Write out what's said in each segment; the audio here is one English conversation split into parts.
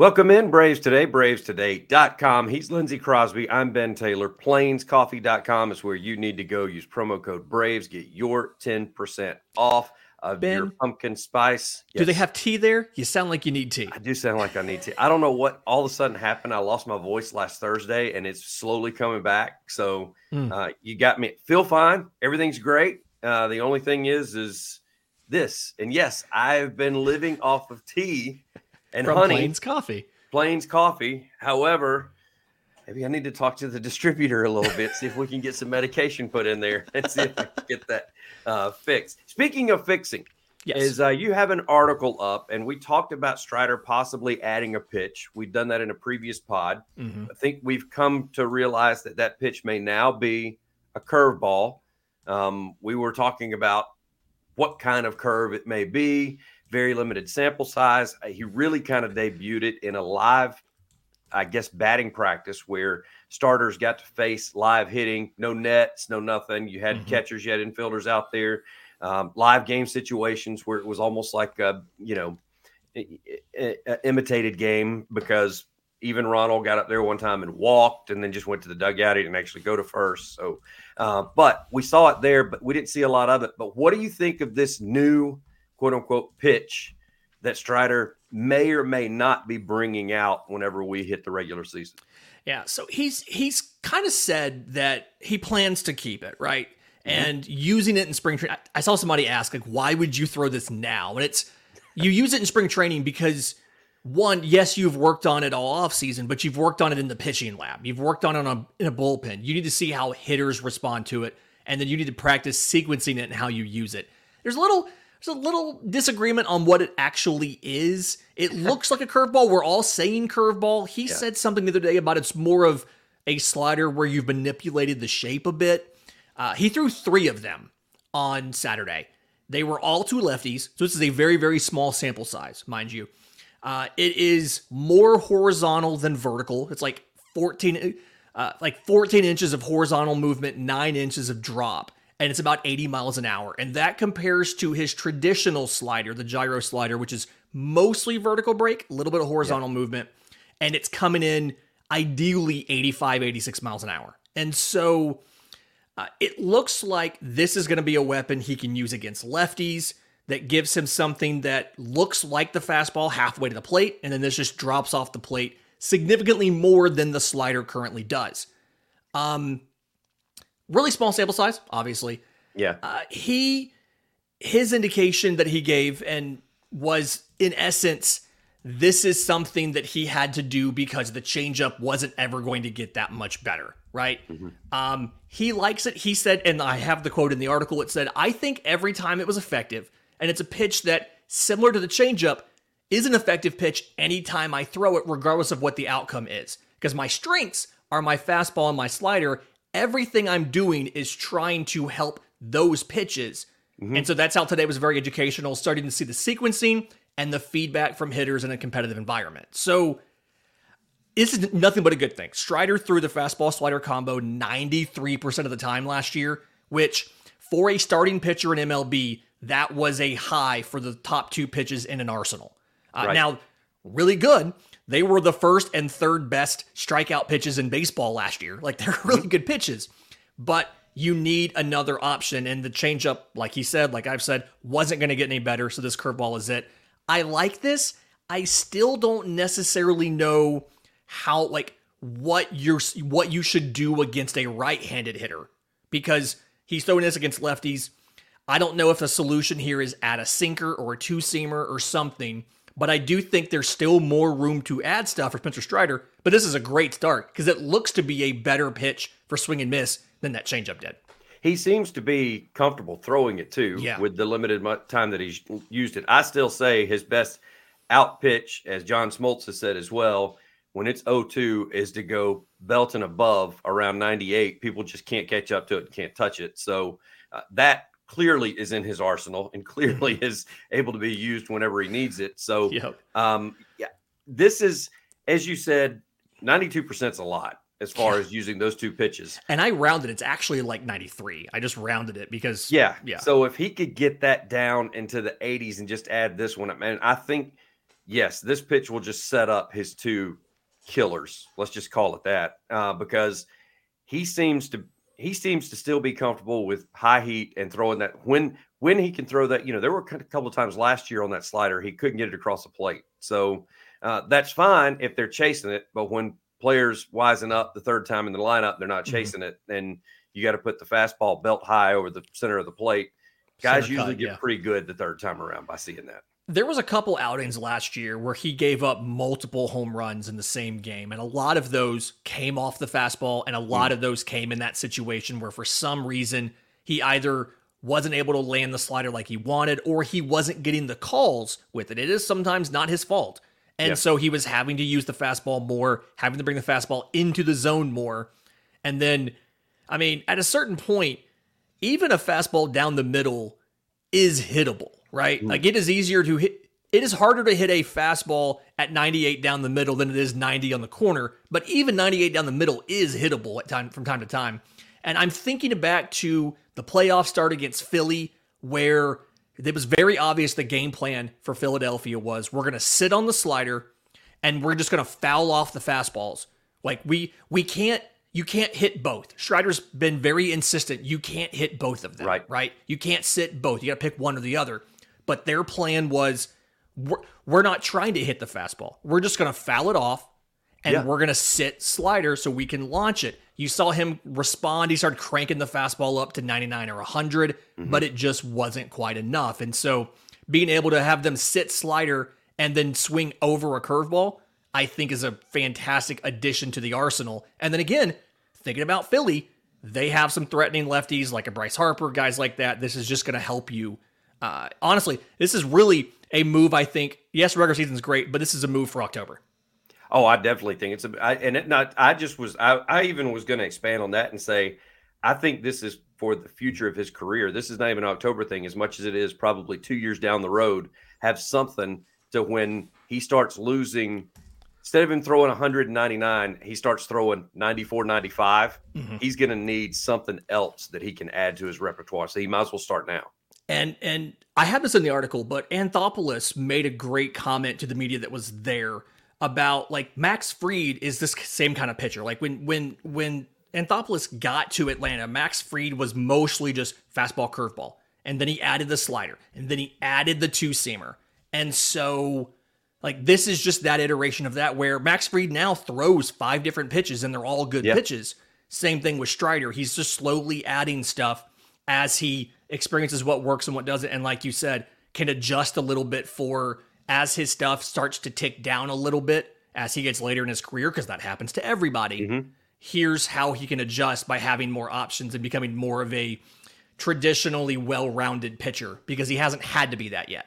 Welcome in, Braves Today, bravestoday.com. He's Lindsay Crosby. I'm Ben Taylor. Plainscoffee.com is where you need to go. Use promo code BRAVES. Get your 10% off of Ben, your pumpkin spice. Do they have tea there? You sound like you need tea. I do sound like I need tea. I don't know what all of a sudden happened. I lost my voice last Thursday and it's slowly coming back. So Mm. uh, you got me. Feel fine. Everything's great. Uh, the only thing is, is this. And yes, I've been living off of tea and From honey. Plains Coffee. Plains Coffee. However, maybe I need to talk to the distributor a little bit, see if we can get some medication put in there and see if we can get that uh, fixed. Speaking of fixing, Yes. is uh, you have an article up, and we talked about Strider possibly adding a pitch. We've done that in a previous pod. Mhm. I think we've come to realize that that pitch may now be a curveball. Um, we were talking about what kind of curve it may be, very limited sample size. Uh, He really kind of debuted it in a live, I guess, batting practice where starters got to face live hitting, no nets, no nothing. You had Mhm. catchers, you had infielders out there, um, live game situations where it was almost like a, you know, i- i- imitated game because even Ronald got up there one time and walked and then just went to the dugout. He didn't actually go to first. So, uh, but we saw it there, but we didn't see a lot of it. But what do you think of this new quote unquote pitch that Strider may or may not be bringing out whenever we hit the regular season? Yeah, so he's he's kind of said that he plans to keep it, right? Mm-hmm. And using it in spring training. I saw somebody ask like why would you throw this now? And it's you use it in spring training because one, yes, you've worked on it all off season, but you've worked on it in the pitching lab. You've worked on it on a, in a bullpen. You need to see how hitters respond to it, and then you need to practice sequencing it and how you use it. There's a little there's a little disagreement on what it actually is. It looks like a curveball. We're all saying curveball. He Yeah. said something the other day about it's more of a slider where you've manipulated the shape a bit. Uh, he threw three of them on Saturday. They were all two lefties, so this is a very, very small sample size, mind you. Uh, it is more horizontal than vertical. It's like 14, uh, like 14 inches of horizontal movement, nine inches of drop, and it's about 80 miles an hour. And that compares to his traditional slider, the gyro slider, which is mostly vertical break, a little bit of horizontal movement, and it's coming in ideally 85, 86 miles an hour. And so uh, it looks like this is going to be a weapon he can use against lefties that gives him something that looks like the fastball halfway to the plate, and then this just drops off the plate significantly more than the slider currently does. Um, really small sample size, obviously. Yeah. Uh, he his indication that he gave and was in essence this is something that he had to do because the changeup wasn't ever going to get that much better, right? Um, he likes it. He said, and I have the quote in the article. It said, "I think every time it was effective, and it's a pitch that, similar to the changeup, is an effective pitch anytime I throw it, regardless of what the outcome is. Because my strengths are my fastball and my slider. Everything I'm doing is trying to help those pitches. And so that's how today was very educational, starting to see the sequencing and the feedback from hitters in a competitive environment. So this is nothing but a good thing. Strider threw the fastball slider combo 93% of the time last year, which for a starting pitcher in MLB, that was a high for the top two pitches in an arsenal. Uh, Right. Now, really good. They were the first and third best strikeout pitches in baseball last year. Like they're really good pitches, but you need another option. And the changeup, like he said, like I've said, wasn't going to get any better. So this curveball is it. I like this. I still don't necessarily know how, like, what you're what you should do against a right-handed hitter because he's throwing this against lefties. I don't know if the solution here is add a sinker or a two seamer or something, but I do think there's still more room to add stuff for Spencer Strider. But this is a great start because it looks to be a better pitch for swing and miss than that changeup did. He seems to be comfortable throwing it too Yeah. with the limited time that he's used it. I still say his best out pitch, as John Smoltz has said as well, when it's 0-2 is to go belt and above around 98. People just can't catch up to it, can't touch it. So uh, that clearly is in his arsenal and clearly is able to be used whenever he needs it. So Yep. um, yeah, this is, as you said, 92% is a lot as far Yeah. as using those two pitches. And I rounded it's actually like 93. I just rounded it because Yeah. Yeah. So if he could get that down into the 80s and just add this one, up, man, I think yes, this pitch will just set up his two killers. Let's just call it that, uh, because he seems to he seems to still be comfortable with high heat and throwing that when when he can throw that. You know, there were a couple of times last year on that slider he couldn't get it across the plate, so uh, that's fine if they're chasing it. But when players wisen up the third time in the lineup, they're not mm-hmm. chasing mm-hmm. it, and you got to put the fastball belt high over the center of the plate. Guys Center usually cut, get yeah. pretty good the third time around by seeing that. There was a couple outings last year where he gave up multiple home runs in the same game, and a lot of those came off the fastball, and a lot mm. of those came in that situation where, for some reason, he either wasn't able to land the slider like he wanted, or he wasn't getting the calls with it. It is sometimes not his fault. And so he was having to use the fastball more, having to bring the fastball into the zone more. And then, I mean, at a certain point, even a fastball down the middle is hittable, right? Mm. Like it is easier to hit. It is harder to hit a fastball at 98 down the middle than it is 90 on the corner, but even 98 down the middle is hittable at time from time to time. And I'm thinking back to the playoff start against Philly, where it was very obvious the game plan for Philadelphia was we're going to sit on the slider and we're just going to foul off the fastballs. Like we we can't you can't hit both. Strider's been very insistent. You can't hit both of them. Right. Right. You can't sit both. You got to pick one or the other. But their plan was we're, we're not trying to hit the fastball. We're just going to foul it off and yeah. we're going to sit slider so we can launch it. You saw him respond. He started cranking the fastball up to 99 or 100, mm-hmm. but it just wasn't quite enough. And so being able to have them sit slider and then swing over a curveball I think is a fantastic addition to the arsenal. And then again, thinking about Philly, they have some threatening lefties like a Bryce Harper, guys like that. This is just going to help you. Uh, honestly, this is really a move. I think. Yes, regular season's great, but this is a move for October. Oh, I definitely think it's a. I, and it not. I just was. I, I even was going to expand on that and say, I think this is for the future of his career. This is not even an October thing as much as it is probably two years down the road. Have something to when he starts losing instead of him throwing 199, he starts throwing 94, 95. Mm-hmm. He's going to need something else that he can add to his repertoire. So he might as well start now. And and I have this in the article, but Anthopoulos made a great comment to the media that was there about like Max Fried is this same kind of pitcher. Like when when when Anthopoulos got to Atlanta, Max Fried was mostly just fastball curveball. And then he added the slider. And then he added the two seamer. And so like this is just that iteration of that where Max Fried now throws five different pitches and they're all good yeah. pitches. Same thing with Strider. He's just slowly adding stuff as he experiences what works and what doesn't. And like you said, can adjust a little bit for as his stuff starts to tick down a little bit as he gets later in his career, because that happens to everybody. Mm-hmm. Here's how he can adjust by having more options and becoming more of a traditionally well rounded pitcher because he hasn't had to be that yet.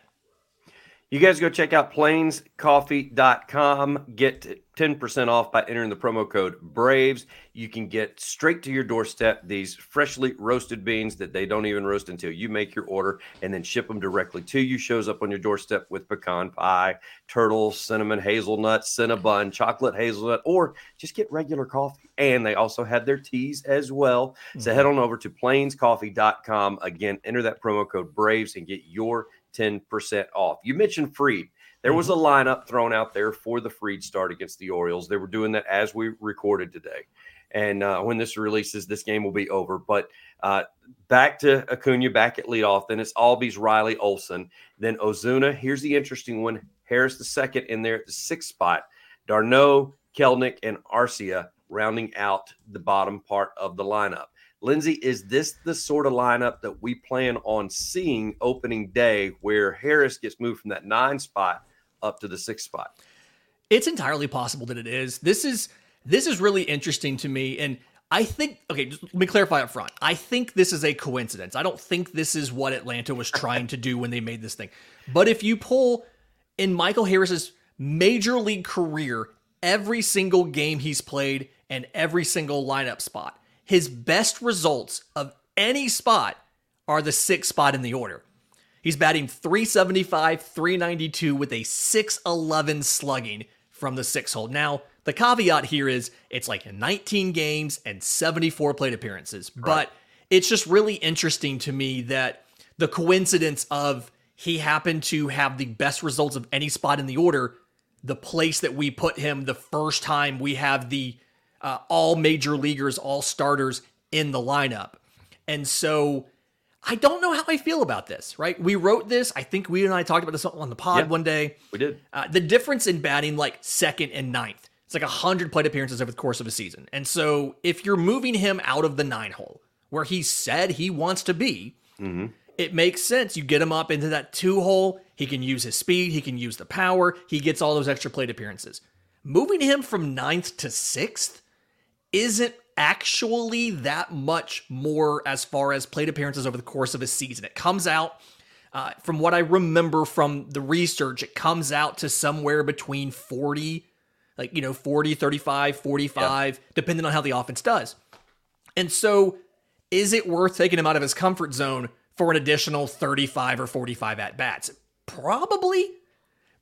You guys go check out plainscoffee.com. Get 10% off by entering the promo code BRAVES. You can get straight to your doorstep these freshly roasted beans that they don't even roast until you make your order and then ship them directly to you. Shows up on your doorstep with pecan pie, turtle, cinnamon, hazelnut, cinnabon, chocolate hazelnut, or just get regular coffee. And they also have their teas as well. Mm-hmm. So head on over to plainscoffee.com. Again, enter that promo code BRAVES and get your 10% off. You mentioned Fried. There was mm-hmm. a lineup thrown out there for the Fried start against the Orioles. They were doing that as we recorded today. And uh, when this releases, this game will be over. But uh, back to Acuna, back at leadoff. Then it's Albies, Riley, Olson. Then Ozuna. Here's the interesting one Harris the second in there at the sixth spot. d'Arnaud, Kelenic, and Arcia rounding out the bottom part of the lineup. Lindsay, is this the sort of lineup that we plan on seeing opening day where Harris gets moved from that nine spot up to the six spot? It's entirely possible that it is. This is this is really interesting to me. And I think okay, just let me clarify up front. I think this is a coincidence. I don't think this is what Atlanta was trying to do when they made this thing. But if you pull in Michael Harris's major league career, every single game he's played and every single lineup spot his best results of any spot are the sixth spot in the order. He's batting 375, 392 with a 611 slugging from the six hole. Now, the caveat here is it's like 19 games and 74 plate appearances, right. but it's just really interesting to me that the coincidence of he happened to have the best results of any spot in the order, the place that we put him the first time we have the uh, all major leaguers, all starters in the lineup. And so I don't know how I feel about this, right? We wrote this. I think we and I talked about this on the pod Yeah. one day. We did. Uh, the difference in batting like second and ninth, it's like 100 plate appearances over the course of a season. And so if you're moving him out of the nine hole where he said he wants to be, it makes sense. You get him up into that two hole. He can use his speed, he can use the power, he gets all those extra plate appearances. Moving him from ninth to sixth isn't actually that much more as far as plate appearances over the course of a season. It comes out, uh, from what I remember from the research, it comes out to somewhere between 40, like, you know, 40, 35, 45, depending on how the offense does. And so, is it worth taking him out of his comfort zone for an additional 35 or 45 at bats? Probably.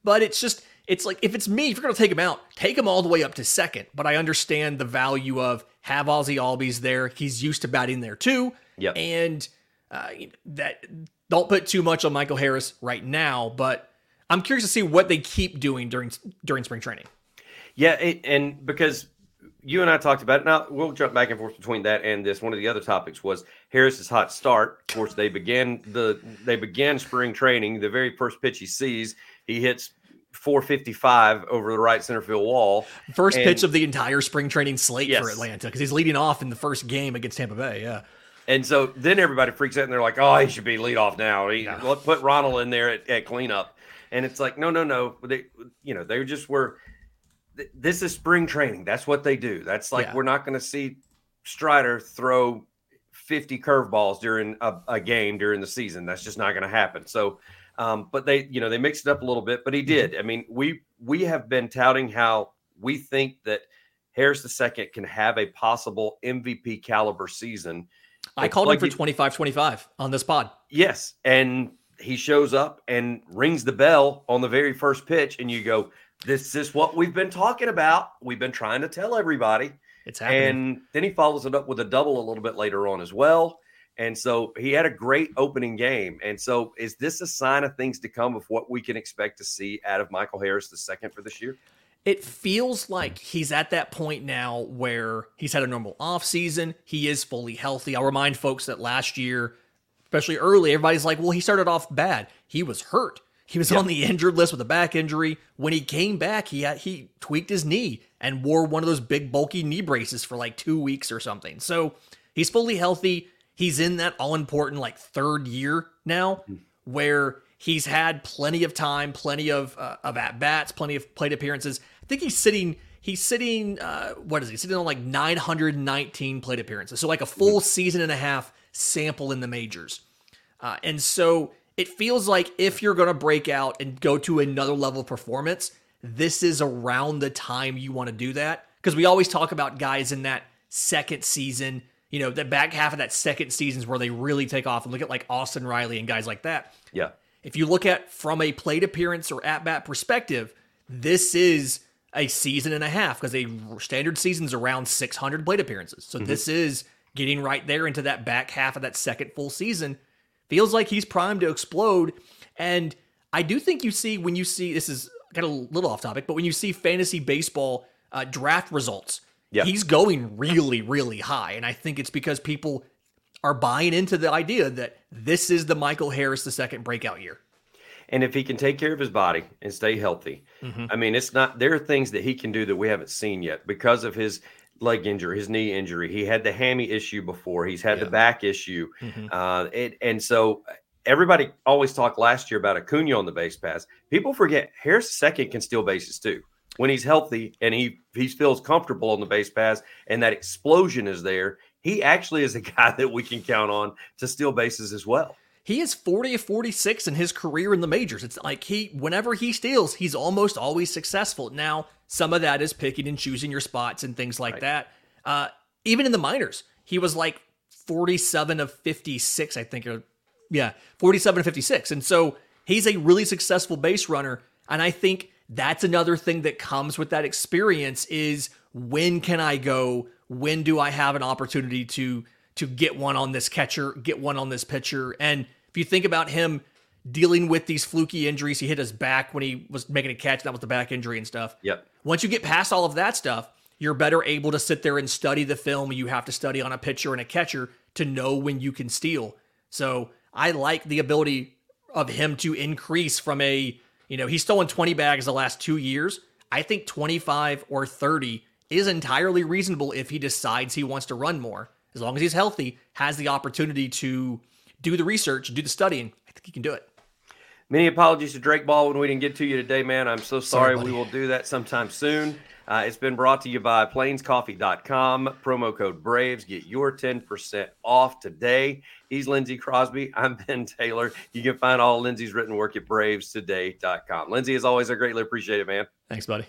But it's just, it's like, if it's me, if you're going to take him out, take him all the way up to second. But I understand the value of have Ozzy Albies there. He's used to batting there too. Yep. And uh, that, don't put too much on Michael Harris right now, but I'm curious to see what they keep doing during during spring training. Yeah, it, and because you and I talked about it, now we'll jump back and forth between that and this. One of the other topics was Harris's hot start. Of course, they began the they began spring training. The very first pitch he sees, he hits 455 over the right center field wall. First And- pitch of the entire spring training slate for Atlanta because he's leading off in the first game against Tampa Bay. Yeah. And so then everybody freaks out and they're like, "Oh, he should be lead off now. He, Put Ronald in there at, at cleanup." And it's like, no, no, no. They, you know, they just were. th- This is spring training. That's what they do. That's like Yeah. we're not going to see Strider throw fifty curveballs during a, a game during the season. That's just not going to happen. So, um, but they, you know, they mixed it up a little bit. But he did. I mean, we we have been touting how we think that Harris II can have a possible MVP caliber season. I called him for it- 25 25 on this pod. Yes, and he shows up and rings the bell on the very first pitch, and you go, "This is what we've been talking about. We've been trying to tell everybody." It's happening. And then he follows it up with a double a little bit later on as well. And so he had a great opening game. And so is this a sign of things to come of what we can expect to see out of Michael Harris the second for this year? it feels like he's at that point now where he's had a normal offseason. He is fully healthy. I'll remind folks that last year, especially early, everybody's like, well, he started off bad. He was hurt. He was on the injured list with a back injury. When he came back, he had, he tweaked his knee and wore one of those big bulky knee braces for like two weeks or something. So he's fully healthy. He's in that all important like third year now where he's had plenty of time, plenty of uh, of at bats, plenty of plate appearances. I think he's sitting he's sitting uh, what is he sitting on like 919 plate appearances, so like a full season and a half sample in the majors. Uh, and so it feels like if you're going to break out and go to another level of performance, this is around the time you want to do that. Because we always talk about guys in that second season, you know, the back half of that second season is where they really take off. And look at like Austin Riley and guys like that. Yeah. If you look at from a plate appearance or at bat perspective, this is a season and a half because a standard season's around 600 plate appearances. So this is getting right there into that back half of that second full season. Feels like he's primed to explode. And I do think you see when you see this is kind of a little off topic, but when you see fantasy baseball uh, draft results, Yeah. he's going really, really high. And I think it's because people are buying into the idea that this is the Michael Harris the second breakout year. And if he can take care of his body and stay healthy, I mean, it's not, there are things that he can do that we haven't seen yet because of his leg injury, his knee injury. He had the hammy issue before, he's had Yeah. the back issue. Mhm. Uh, it, and so everybody always talked last year about Acuna on the base paths. People forget Harris second can steal bases too. When he's healthy and he he feels comfortable on the base paths and that explosion is there, he actually is a guy that we can count on to steal bases as well. He is 40 of 46 in his career in the majors. It's like he, whenever he steals, he's almost always successful. Now, some of that is picking and choosing your spots and things like Right. that. Uh, even in the minors, he was like 47 of 56, I think. Or, yeah, 47 of 56. And so he's a really successful base runner. And I think that's another thing that comes with that experience is when can I go? When do I have an opportunity to to get one on this catcher, get one on this pitcher? And if you think about him, dealing with these fluky injuries. He hit his back when he was making a catch. That was the back injury and stuff. Yep. Once you get past all of that stuff, you're better able to sit there and study the film you have to study on a pitcher and a catcher to know when you can steal. So I like the ability of him to increase from a, you know, he's stolen 20 bags the last two years. I think 25 or 30 is entirely reasonable if he decides he wants to run more. As long as he's healthy, has the opportunity to do the research, do the studying, I think he can do it. Many apologies to Drake Baldwin. We didn't get to you today, man. I'm so sorry. sorry we will do that sometime soon. Uh, it's been brought to you by plainscoffee.com. Promo code BRAVES. Get your 10% off today. He's Lindsay Crosby. I'm Ben Taylor. You can find all Lindsay's written work at bravestoday.com. Lindsay, as always, I greatly appreciate it, man. Thanks, buddy.